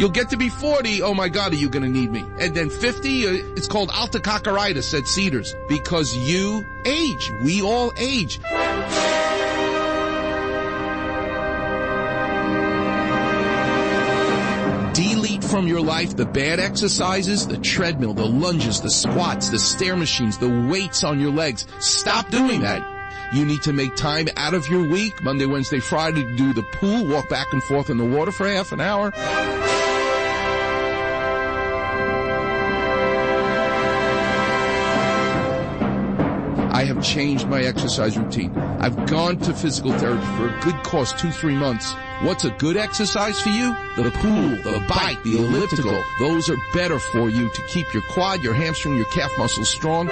You'll get to be 40, oh my God, are you gonna need me? And then 50, uh, it's called altococcaritis at Cedars because you age. We all age. Delete from your life the bad exercises, the treadmill, the lunges, the squats, the stair machines, the weights on your legs. Stop doing that. You need to make time out of your week, Monday, Wednesday, Friday, to do the pool, walk back and forth in the water for half an hour. I have changed my exercise routine. I've gone to physical therapy for a good cause, two, three months. What's a good exercise for you? The pool, the bike, the elliptical. Those are better for you to keep your quad, your hamstring, your calf muscles strong.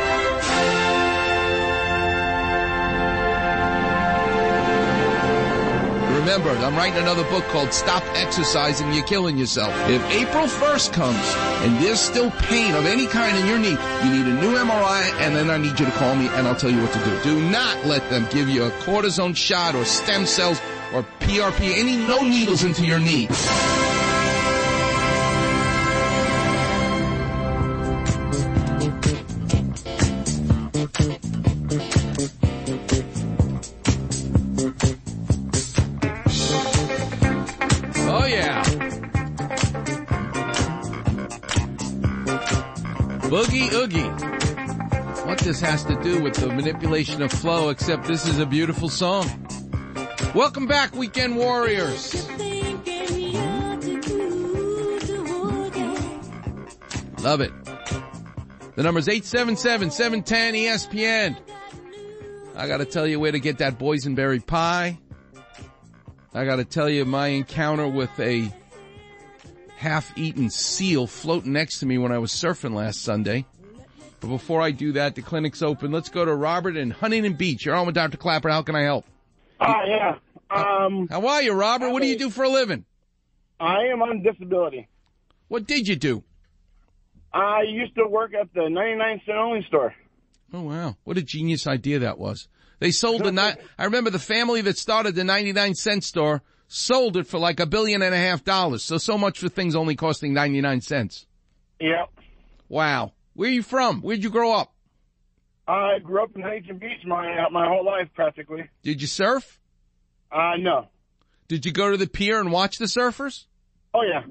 Remember, I'm writing another book called Stop Exercising, You're Killing Yourself. If April 1st comes and there's still pain of any kind in your knee, you need a new MRI and then I need you to call me and I'll tell you what to do. Do not let them give you a cortisone shot or stem cells or PRP, any no needles into your knee. Boogie Oogie. What this has to do with the manipulation of flow, except this is a beautiful song. Welcome back, Weekend Warriors. Love it. The number's 877-710-ESPN. I gotta tell you where to get that boysenberry pie. I gotta tell you my encounter with a half-eaten seal floating next to me when I was surfing last Sunday. But before I do that, the clinic's open. Let's go to Robert in Huntington Beach. You're on with Dr. Klapper. How can I help? Ah, yeah. Um, How are you, Robert? What do you do for a living? I am on disability. What did you do? I used to work at the 99 cent only store. Oh wow, what a genius idea that was. They sold the ni- I remember the family that started the 99 cent store sold it for like a billion and a half dollars. So so much for things only costing 99 cents. Yep. Wow. Where are you from? Where'd you grow up? I grew up in Huntington Beach my uh, my whole life practically. Did you surf? Uh, no. Did you go to the pier and watch the surfers? Oh yeah.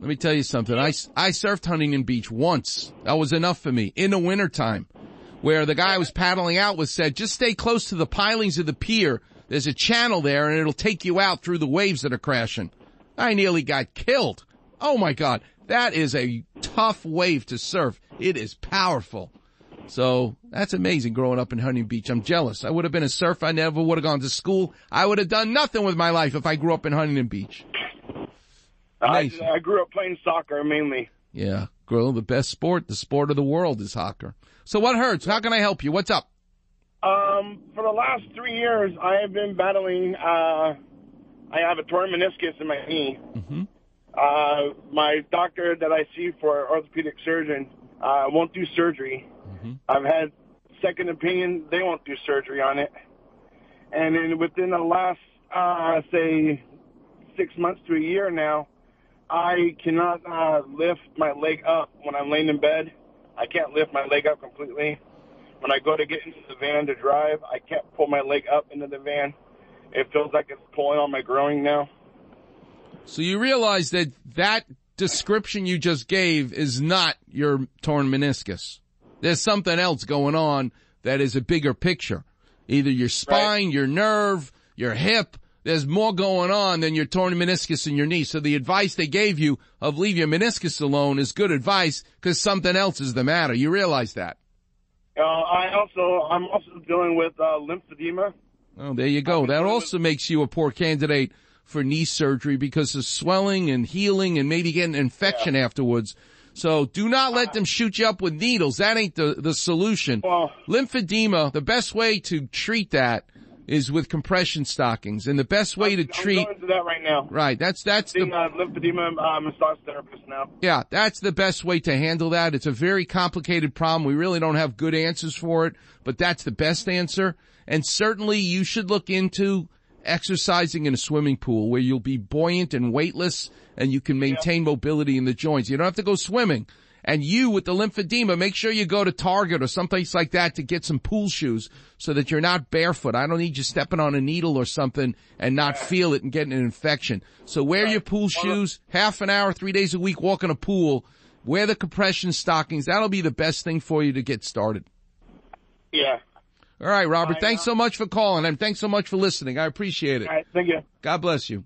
Let me tell you something. I, I surfed Huntington Beach once. That was enough for me in the wintertime where the guy I was paddling out with said, just stay close to the pilings of the pier. There's a channel there and it'll take you out through the waves that are crashing. I nearly got killed. Oh my God. That is a tough wave to surf. It is powerful. So that's amazing growing up in Huntington Beach. I'm jealous. I would have been a surfer. I never would have gone to school. I would have done nothing with my life if I grew up in Huntington Beach. I, Nice. I grew up playing soccer mainly. Yeah. Girl, the best sport, the sport of the world is soccer. So what hurts? How can I help you? What's up? Um, for the last three years, I have been battling. Uh, I have a torn meniscus in my knee. Mm-hmm. Uh, my doctor that I see for orthopedic surgeon uh, won't do surgery. Mm-hmm. I've had second opinion; they won't do surgery on it. And then within the last, uh, say, six months to a year now, I cannot uh, lift my leg up when I'm laying in bed. I can't lift my leg up completely. When I go to get into the van to drive, I can't pull my leg up into the van. It feels like it's pulling on my groin now. So you realize that that description you just gave is not your torn meniscus. There's something else going on that is a bigger picture. Either your spine, your nerve, your hip. There's more going on than your torn meniscus in your knee. So the advice they gave you of leave your meniscus alone is good advice because something else is the matter. You realize that. Uh, I also, I'm also dealing with uh, lymphedema. Oh, there you go. That also makes you a poor candidate for knee surgery because of swelling and healing and maybe getting an infection afterwards. So do not let them shoot you up with needles. That ain't the, the solution. Well, Lymphedema, the best way to treat that is with compression stockings. And the best way to I'm treat, going to that right now. right, that's, that's the, a lymphedema uh, massage therapist now. yeah, that's the best way to handle that. It's a very complicated problem. We really don't have good answers for it, but that's the best answer. And certainly you should look into exercising in a swimming pool where you'll be buoyant and weightless and you can maintain mobility in the joints. You don't have to go swimming. And you with the lymphedema, make sure you go to Target or someplace like that to get some pool shoes so that you're not barefoot. I don't need you stepping on a needle or something and not feel it and getting an infection. So wear your pool shoes, half an hour, three days a week, walk in a pool, wear the compression stockings. That'll be the best thing for you to get started. Yeah. All right, Robert. I Thanks know. so much for calling and thanks so much for listening. I appreciate it. All right. Thank you. God bless you.